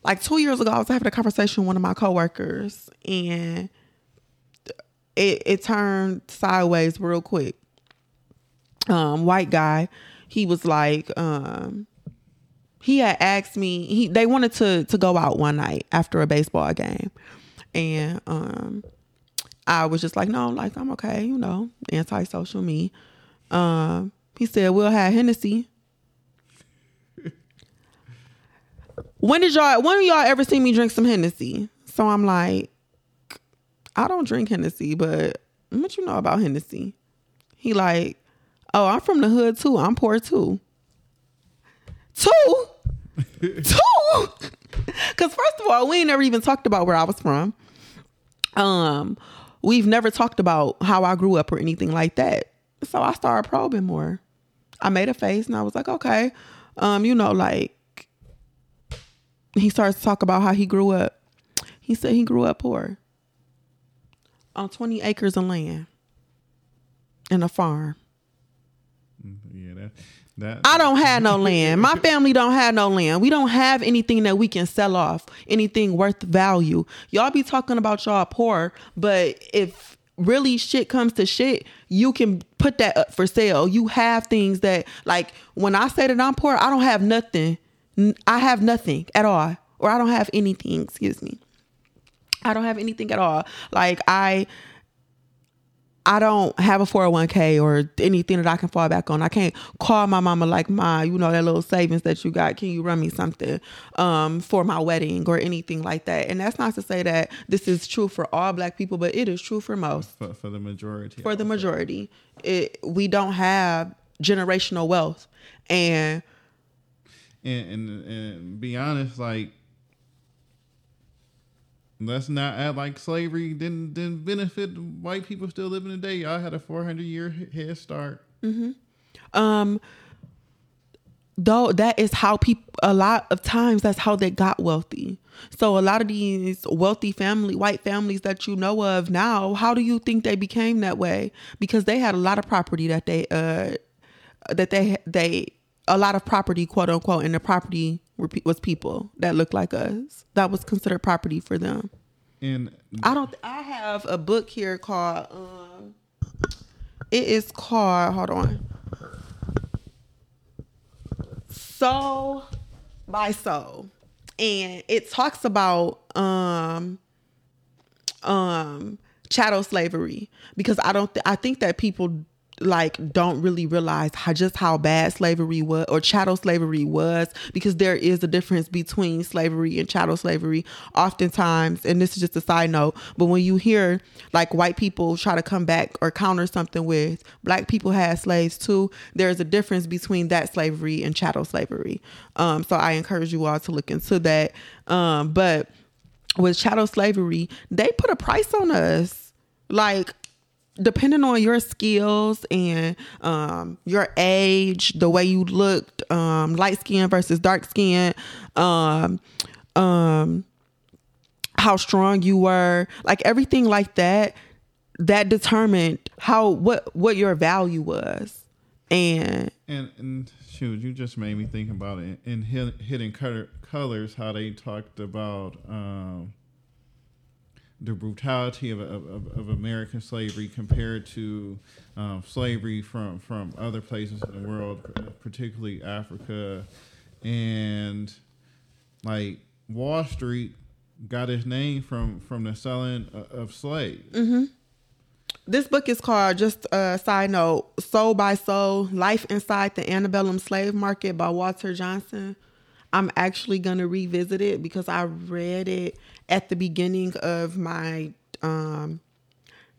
like two years ago, I was having a conversation with one of my coworkers, and it it turned sideways real quick. Um, white guy, he was like, um, he had asked me. He they wanted to to go out one night after a baseball game, and um. I was just like, no, like I'm okay, you know, anti-social me. Um, he said we'll have Hennessy. when did y'all? When y'all ever seen me drink some Hennessy? So I'm like, I don't drink Hennessy, but what you know about Hennessy? He like, oh, I'm from the hood too. I'm poor too. Two, two. Because first of all, we ain't never even talked about where I was from. Um, we've never talked about how I grew up or anything like that. So I started probing more. I made a face and I was like, okay, um, you know, like he starts to talk about how he grew up. He said he grew up poor on 20 acres of land and a farm. yeah, that that I don't have no land. My family don't have no land. We don't have anything that we can sell off, anything worth value. Y'all be talking about y'all poor, but if really shit comes to shit, you can put that up for sale. You have things that like when I say that I'm poor, I don't have nothing. I have nothing at all. Or I don't have anything, excuse me. I don't have anything at all. Like I I don't have a 401k or anything that I can fall back on. I can't call my mama like, "Ma, you know that little savings that you got, can you run me something um, for my wedding or anything like that?" And that's not to say that this is true for all black people, but it is true for most. for, for the majority. For the majority, it, we don't have generational wealth, and and, and and be honest, like let's not act like slavery didn't didn't benefit white people still living today. Y'all had a four hundred year head start. um though that is how people a lot of times that's how they got wealthy so a lot of these wealthy family white families that you know of now how do you think they became that way because they had a lot of property that they uh that they they a lot of property quote unquote and the property were, was people that looked like us that was considered property for them And I don't. I have a book here called. Um, it is called. Hold on. Soul by Soul, and it talks about um um chattel slavery because I don't. Th- I think that people like don't really realize how just how bad slavery was or chattel slavery was because there is a difference between slavery and chattel slavery oftentimes. And this is just a side note but when you hear like white people try to come back or counter something with black people had slaves too there's a difference between that slavery and chattel slavery. Um so i encourage you all to look into that. Um but with chattel slavery they put a price on us. Like depending on your skills and um, your age, the way you looked, um, light skin versus dark skin, um, um, how strong you were, like everything like that, that determined how what what your value was, and and and shoot, you just made me think about it. In Hid- Hidden Color, Colors how they talked about um, the brutality of, of, of, American slavery compared to um, slavery from from other places in the world, particularly Africa, and like Wall Street got its name from from the selling of, slaves. This book is called, just a side note, Soul by Soul Life Inside the Antebellum Slave Market by Walter Johnson. I'm actually going to revisit it because I read it at the beginning of my um,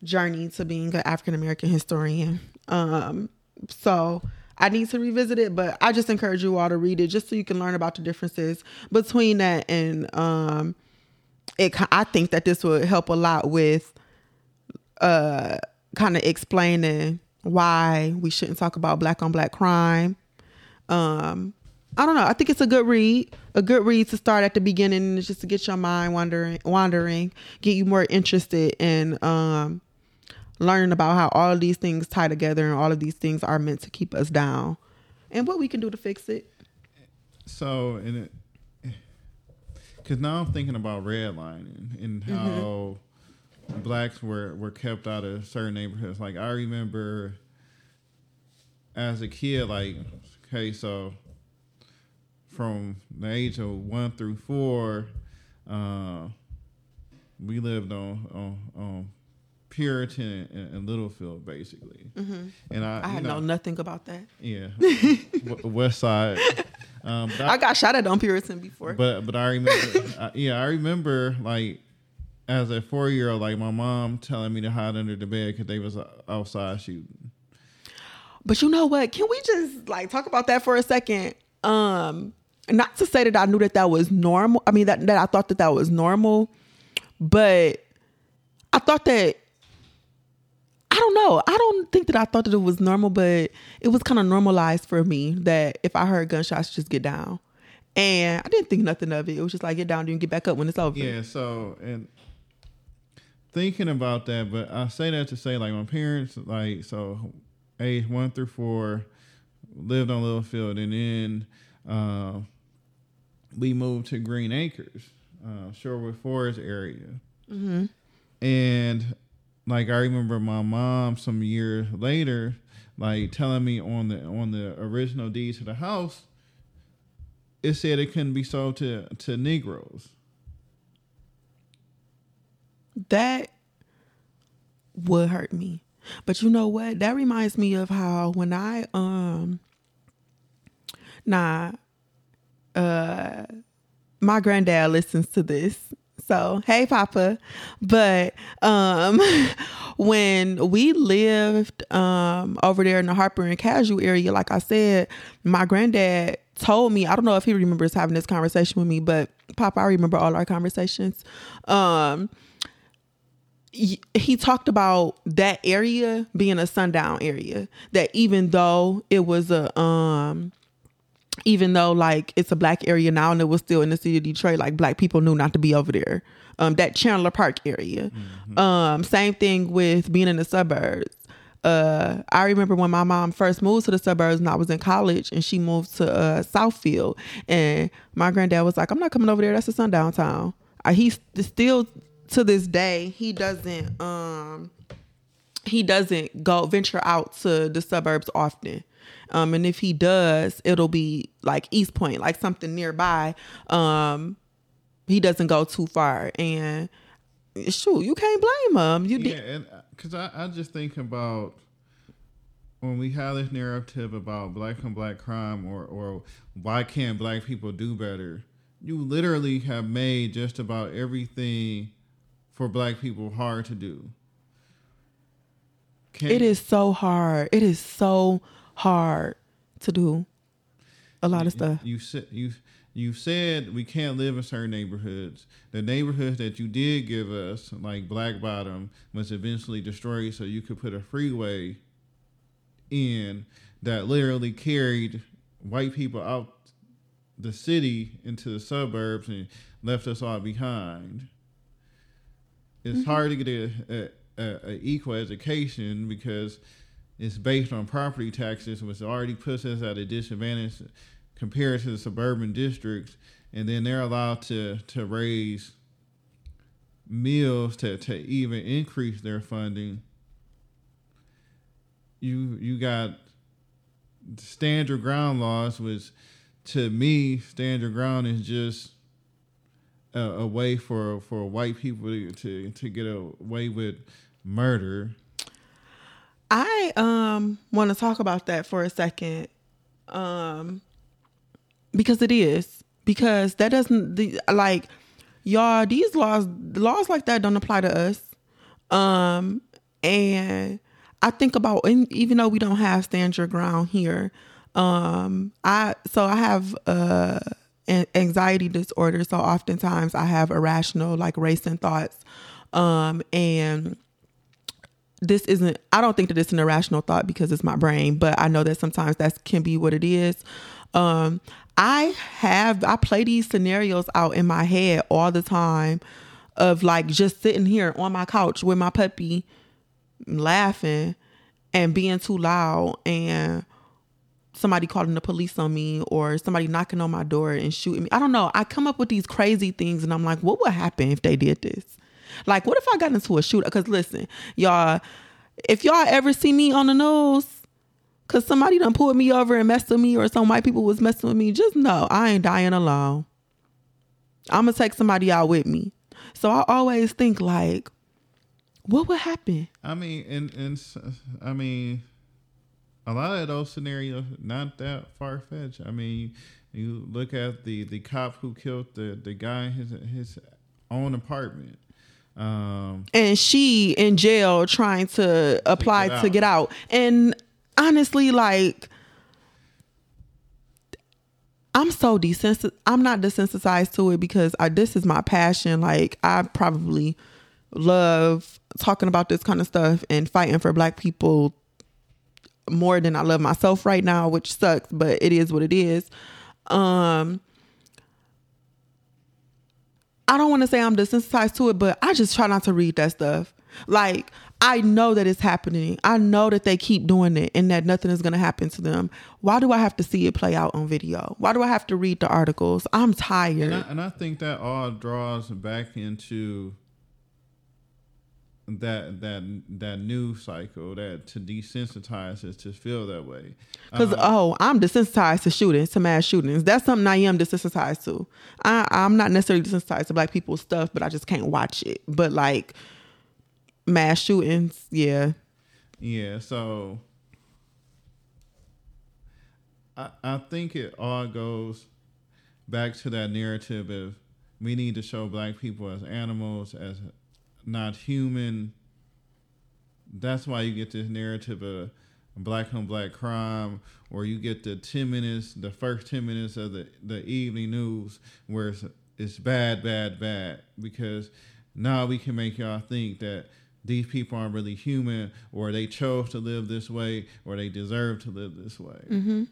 journey to being an African American historian. Um, so I need to revisit it, but I just encourage you all to read it just so you can learn about the differences between that and um, it. I think that this would help a lot with uh kind of explaining why we shouldn't talk about black on black crime. Um I don't know. I think it's a good read. A good read to start at the beginning just to get your mind wandering wandering, get you more interested in um learning about how all of these things tie together and all of these things are meant to keep us down and what we can do to fix it. So, and it, because now I'm thinking about redlining and how blacks were were kept out of certain neighborhoods. Like I remember as a kid, like okay, so from the age of one through four, uh, we lived on on, on Puritan and, and Littlefield, basically. And I, I had know, know nothing about that. yeah, w- West Side. Um, but I got shot at on Puritan before. but but I remember, I, yeah, I remember like as a four year old, like my mom telling me to hide under the bed because they was uh, outside shooting. But you know what? Can we just like talk about that for a second? Um, not to say that I knew that that was normal. I mean that that I thought that that was normal, but I thought that I don't know. I don't think that I thought that it was normal, but it was kind of normalized for me that if I heard gunshots, just get down. And I didn't think nothing of it. It was just like get down, then get back up when it's over. Yeah, so and thinking about that, but I say that to say like my parents, like so, age one through four, lived on Littlefield, and then uh, we moved to Green Acres, uh, Sherwood Forest area, and like I remember my mom some years later, like telling me on the on the original deed to the house, it said it couldn't be sold to to Negroes. that would hurt me. But you know what? That reminds me of how when I um nah uh my granddad listens to this. So, hey, Papa. But um, when we lived um, over there in the Harper and Cadieux area, like I said, my granddad told me, I don't know if he remembers having this conversation with me, but Papa, I remember all our conversations. Um, he talked about that area being a sundown area that even though it was a um even though like it's a black area now and it was still in the city of Detroit, like black people knew not to be over there. Um, that Chandler Park area. Mm-hmm. Um, same thing with being in the suburbs. Uh, I remember when my mom first moved to the suburbs and I was in college and she moved to uh, Southfield and my granddad was like, I'm not coming over there. That's a sundown town. Uh, he's still to this day, he doesn't, um, he doesn't go venture out to the suburbs often. Um, and if he does, it'll be like Eastpointe, like something nearby. Um, he doesn't go too far, and shoot, you can't blame him. You yeah, and because uh, I, I just think about when we have this narrative about black and black crime or or why can't black people do better you literally have made just about everything for black people hard to do can it is so hard it is so hard to do a lot of stuff. You said you you said we can't live in certain neighborhoods. The neighborhoods that you did give us, like Black Bottom, was eventually destroyed so you could put a freeway in that literally carried white people out the city into the suburbs and left us all behind. It's mm-hmm. hard to get a, a, a, a equal education because it's based on property taxes, which already puts us at a disadvantage compared to the suburban districts. And then they're allowed to to raise mills to, to even increase their funding. You you got stand your ground laws, which to me, stand your ground is just a, a way for for white people to, to to get away with murder I um want to talk about that for a second. Um because it is because that doesn't the, like y'all these laws laws like that don't apply to us. Um and I think about even though we don't have stand your ground here, um I so I have uh anxiety disorder so oftentimes I have irrational like racing thoughts um and this isn't i don't think that it's an irrational thought because it's my brain but i know that sometimes that can be what it is. Um i have i play these scenarios out in my head all the time of like just sitting here on my couch with my puppy laughing and being too loud and somebody calling the police on me or somebody knocking on my door and shooting me. I don't know. I come up with these crazy things and i'm like what would happen if they did this like, what if I got into a shootout? Because listen, y'all, if y'all ever see me on the news, cause somebody done pulled me over and messed with me, or some white people was messing with me, just know I ain't dying alone. I'm gonna take somebody out with me. So I always think like, what would happen? I mean, and and I mean, a lot of those scenarios not that far fetched. I mean, you look at the the cop who killed the the guy in his his own apartment. Um, and she in jail trying to apply to, to get out. And honestly, like, I'm so desensitized. I'm not desensitized to it because I, this is my passion. Like, I probably love talking about this kind of stuff and fighting for black people more than I love myself right now, which sucks, but it is what it is. Um, I don't want to say I'm desensitized to it, but I just try not to read that stuff. Like, I know that it's happening. I know that they keep doing it and that nothing is going to happen to them. Why do I have to see it play out on video? Why do I have to read the articles? I'm tired. And I, and I think that all draws back into that that that news cycle that to desensitize us to feel that way. Because uh, oh, I'm desensitized to shootings, to mass shootings. That's something I am desensitized to. I, I'm not necessarily desensitized to black people's stuff, but I just can't watch it. But like mass shootings, yeah, yeah. So I I think it all goes back to that narrative of we need to show black people as animals, as not human. That's why you get this narrative of black on black crime, or you get the ten minutes, the first ten minutes of the the evening news, where it's, it's bad, bad, bad, because now we can make y'all think that these people aren't really human, or they chose to live this way, or they deserve to live this way. Mm-hmm.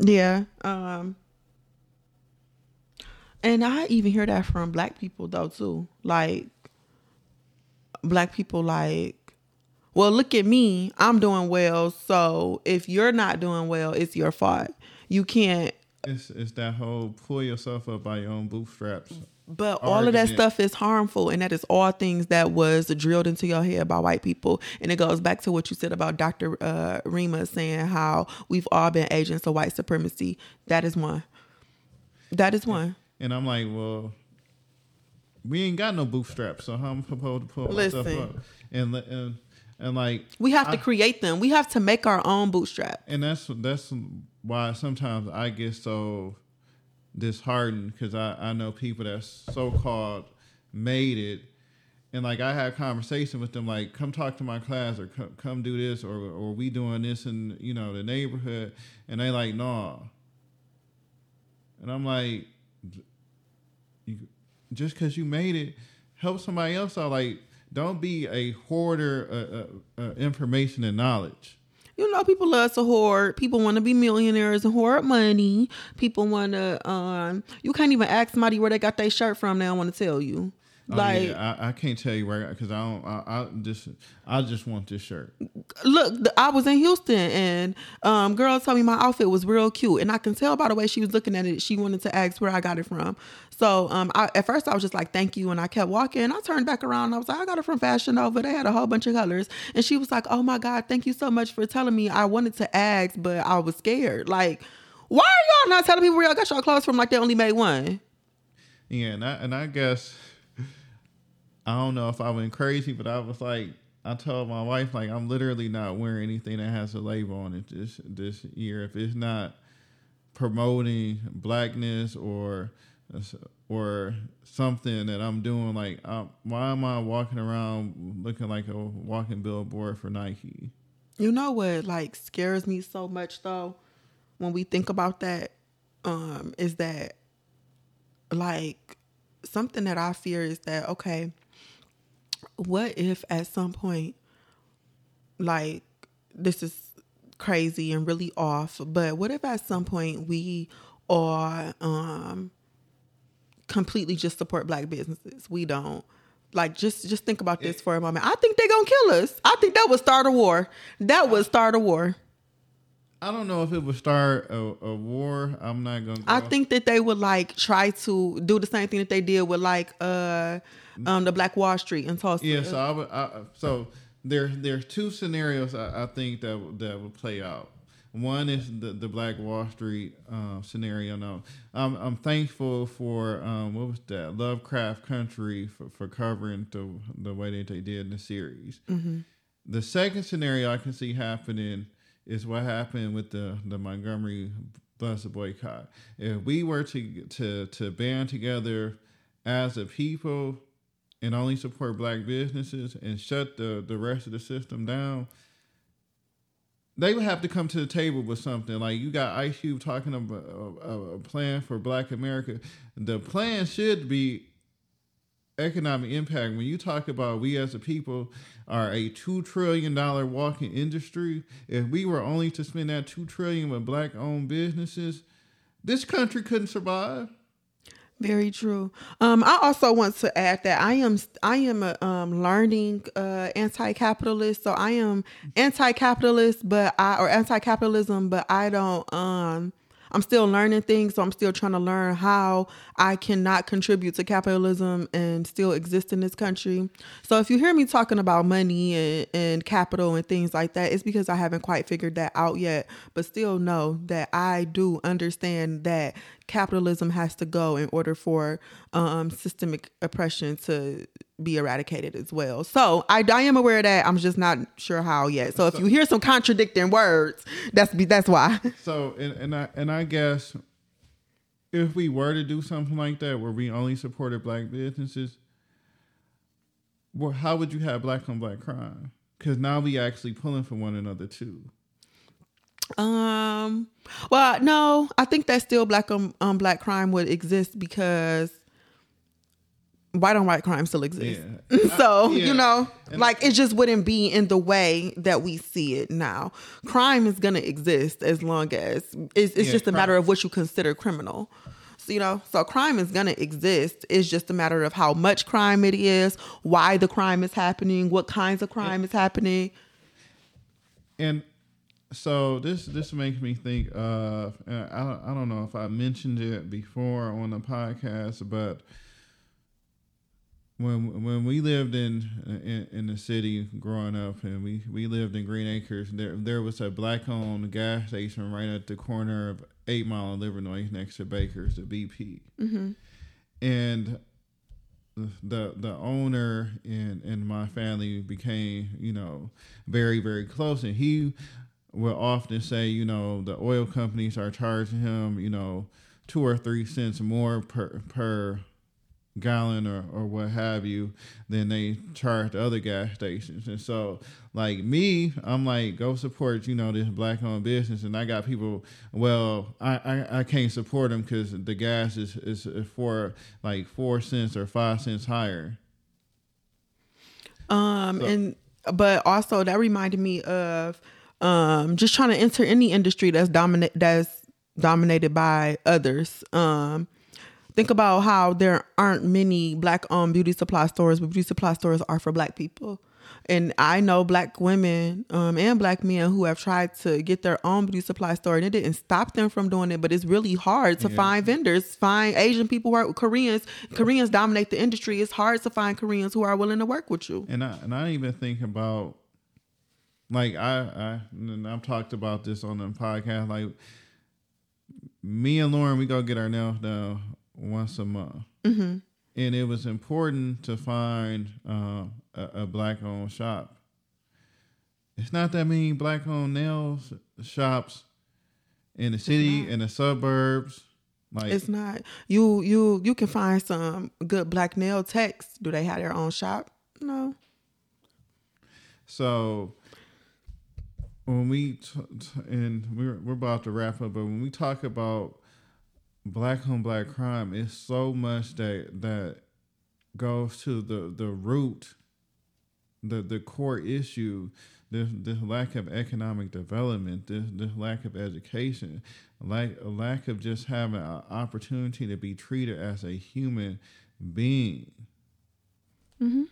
Yeah. Um, and I even hear that from black people though too. Like black people like well, look at me. I'm doing well. So if you're not doing well, it's your fault. You can't It's it's that whole pull yourself up by your own bootstraps. but all of that stuff is harmful, and that is all things that was drilled into your head by white people. And it goes back to what you said about Dr. Uh, Rima saying how we've all been agents of white supremacy. That is one. That is one. And I'm like, well, we ain't got no bootstraps, so how am I supposed to pull myself Listen. up? And and and like We have to I- create them. We have to make our own bootstrap. and that's that's why sometimes I get so disheartened because I I know people that so called made it. And like I had conversation with them, like come talk to my class or come, come do this or or we doing this in you know the neighborhood, and they like nah. And I'm like, just because you made it, help somebody else out. Like, don't be a hoarder of uh, uh, information and knowledge. You know, people love to hoard. People want to be millionaires and hoard money. People want to. Um, you can't even ask somebody where they got their shirt from. They don't want to tell you. Oh, Like, I, I can't tell you where because I don't. I, I just I just want this shirt. look, the, I was in Houston and um, girl told me my outfit was real cute, and I can tell by the way she was looking at it. She wanted to ask where I got it from. So um, I, at first I was just like, "Thank you," and I kept walking. And I turned back around. And I was like, "I got it from Fashion Nova." They had a whole bunch of colors, and she was like, "Oh my god, thank you so much for telling me." I wanted to ask, but I was scared. Like, why are y'all not telling people where y'all got y'all clothes from? Like they only made one. Yeah, and I and I guess I don't know if I went crazy, but I was like, I told my wife like I'm literally not wearing anything that has a label on it this this year. If it's not promoting blackness or or something that I'm doing, like i why am I walking around looking like a walking billboard for Nike? You know what like scares me so much though when we think about that um is that like something that I fear is that okay what if at some point like this is crazy and really off but what if at some point we are um completely just support black businesses? We don't. Like just just think about this for a moment. I think they're gonna kill us. I think that would start a war. That would start a war. I don't know if it would start a, a war. I'm not gonna. I think that they would like try to do the same thing that they did with like uh um the Black Wall Street in Tulsa. Yeah, so I would. I, so there, there's two scenarios I, I think that would- that would play out. One is the, the Black Wall Street um, scenario. No, I'm I'm thankful for um, what was that Lovecraft Country for, for covering the the way that they did in the series. The second scenario I can see happening is what happened with the the Montgomery bus boycott. If we were to to to band together as a people and only support black businesses and shut the the rest of the system down, they would have to come to the table with something. Like you got Ice Cube talking about a, a, a plan for Black America. The plan should be economic impact. When you talk about we as a people are a two trillion dollar walking industry, if we were only to spend that two trillion with black owned businesses, this country couldn't survive. Very true. Um, I also want to add that I am I am a um, learning uh, anti-capitalist. So I am anti-capitalist, but I or anti-capitalism, but I don't. Um, I'm still learning things, so I'm still trying to learn how I cannot contribute to capitalism and still exist in this country. So if you hear me talking about money and, and capital and things like that, it's because I haven't quite figured that out yet. But still know that I do understand that capitalism has to go in order for um, systemic oppression to be eradicated as well. So I, I am aware of that. I'm just not sure how yet. So if you hear some contradicting words, that's be that's why. So and, and I and I guess if we were to do something like that where we only supported black businesses, well, how would you have black on black crime? Because now we actually pulling for one another too. Um. Well, no, I think that still black on um, black crime would exist because white on white crime still exists. Yeah. so yeah. you know, And- like it just wouldn't be in the way that we see it now. Crime is gonna exist as long as it's, it's Yeah, just a crime- matter of what you consider criminal. So, you know, so crime is gonna exist. It's just a matter of how much crime it is, why the crime is happening, what kinds of crime is happening. And so this this makes me think of and I I don't know if I mentioned it before on the podcast, but when when we lived in in, in the city growing up, and we, we lived in Green Acres, there there was a black owned gas station right at the corner of Eight Mile and Livernois next to Baker's, the BP, mm-hmm. and the the owner and and my family became you know very very close. And he will often say you know the oil companies are charging him you know two or three cents more per per gallon or, or what have you than they charge the other gas stations. And so like me i'm like go support you know this black owned business. And i got people well i i, I can't support them because the gas is is for like four cents or five cents higher. Um, So- and but also that reminded me of um just trying to enter any industry that's dominate that's dominated by others. Um, think about how there aren't many black owned beauty supply stores, but beauty supply stores are for black people. And I know black women um, and black men who have tried to get their own beauty supply store, and it didn't stop them from doing it. But it's really hard to Yeah. find vendors, find Asian people who are Koreans. Koreans dominate the industry. It's hard to find Koreans who are willing to work with you. and I and I even think about like I I and I've talked about this on the podcast. Like me and Lauren, we go get our nails done once a month, Mm-hmm. and it was important to find uh, a, a black owned shop. It's not that many black owned nails shops in the city in the suburbs. Like It's not you. You you can find some good black nail techs. Do they have their own shop? No. So when we t- t- and we're we're about to wrap up, but when we talk about black on black crime, is so much that that goes to the the root, the the core issue, the the lack of economic development, the the lack of education, like a lack of just having an opportunity to be treated as a human being. mm-hmm.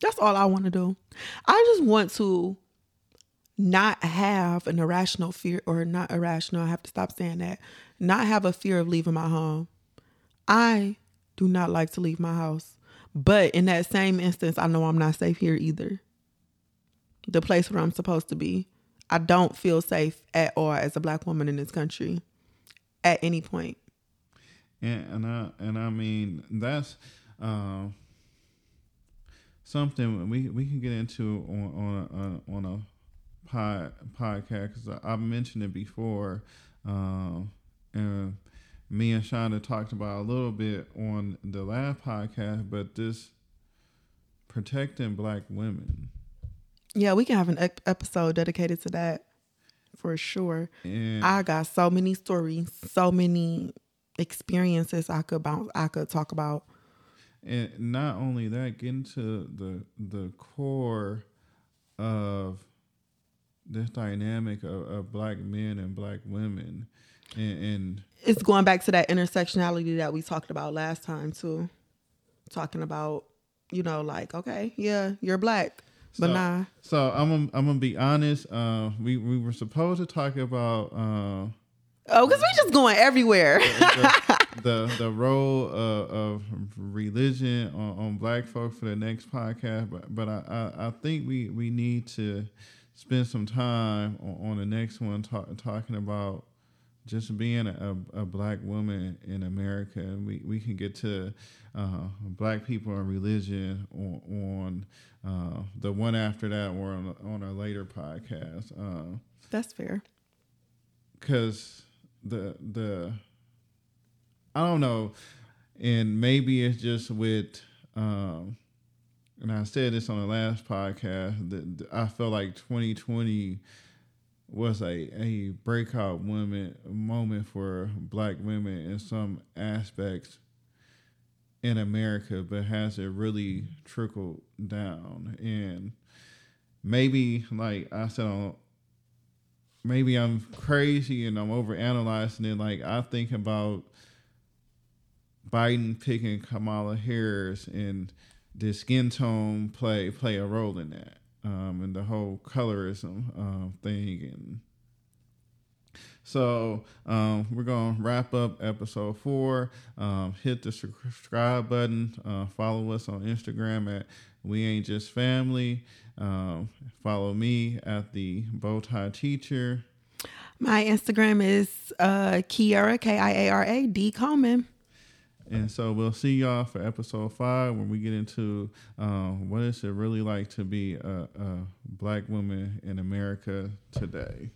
That's all I want to do. I just want to not have an irrational fear or not irrational. I have to stop saying that. Not have a fear of leaving my home. I do not like to leave my house. But in that same instance, I know I'm not safe here either. The place where I'm supposed to be. I don't feel safe at all as a black woman in this country at any point. And I and I mean that's um, something we we can get into on on a, on a pod podcast because I've mentioned it before, um, me and Shonda talked about a little bit on the last podcast, but this protecting black women Yeah, we can have an ep- episode dedicated to that for sure. and I got so many stories, so many experiences I could bounce, I could talk about. and not only that, get into the the core of this dynamic of, of black men and black women, and, and It's going back to that intersectionality that we talked about last time too. Talking about, you know, like, okay, yeah, you're black, but So- nah. so I'm gonna, I'm gonna be honest. Uh, we we were supposed to talk about uh, Oh, because we're just going everywhere. the, the the role of, of religion on, on black folk for the next podcast, but but I, I, I think we, we need to spend some time on, on the next one talk, talking about just being a, a black woman in America, we, we can get to uh, black people and religion on, on uh, the one after that or on, on a later podcast. Uh, That's fair. because the the I don't know, and maybe it's just with. Um, and I said this on the last podcast that I felt like 2020 was a, a breakout moment moment for black women in some aspects in America, but has it really trickled down? And maybe, like I said on maybe I'm crazy and I'm over analyzing it. Like I think about Biden picking Kamala Harris and the skin tone play play a role in that, um, and the whole colorism uh, thing. And so um, we're gonna wrap up episode four. Um, hit the subscribe button. Uh, follow us on Instagram at We Ain't Just Family. Um, follow me at the Bowtie Teacher. My Instagram is uh, Kiara K I A R A D Coleman. And so we'll see y'all for episode five when we get into um, what is it really like to be a, a black woman in America today.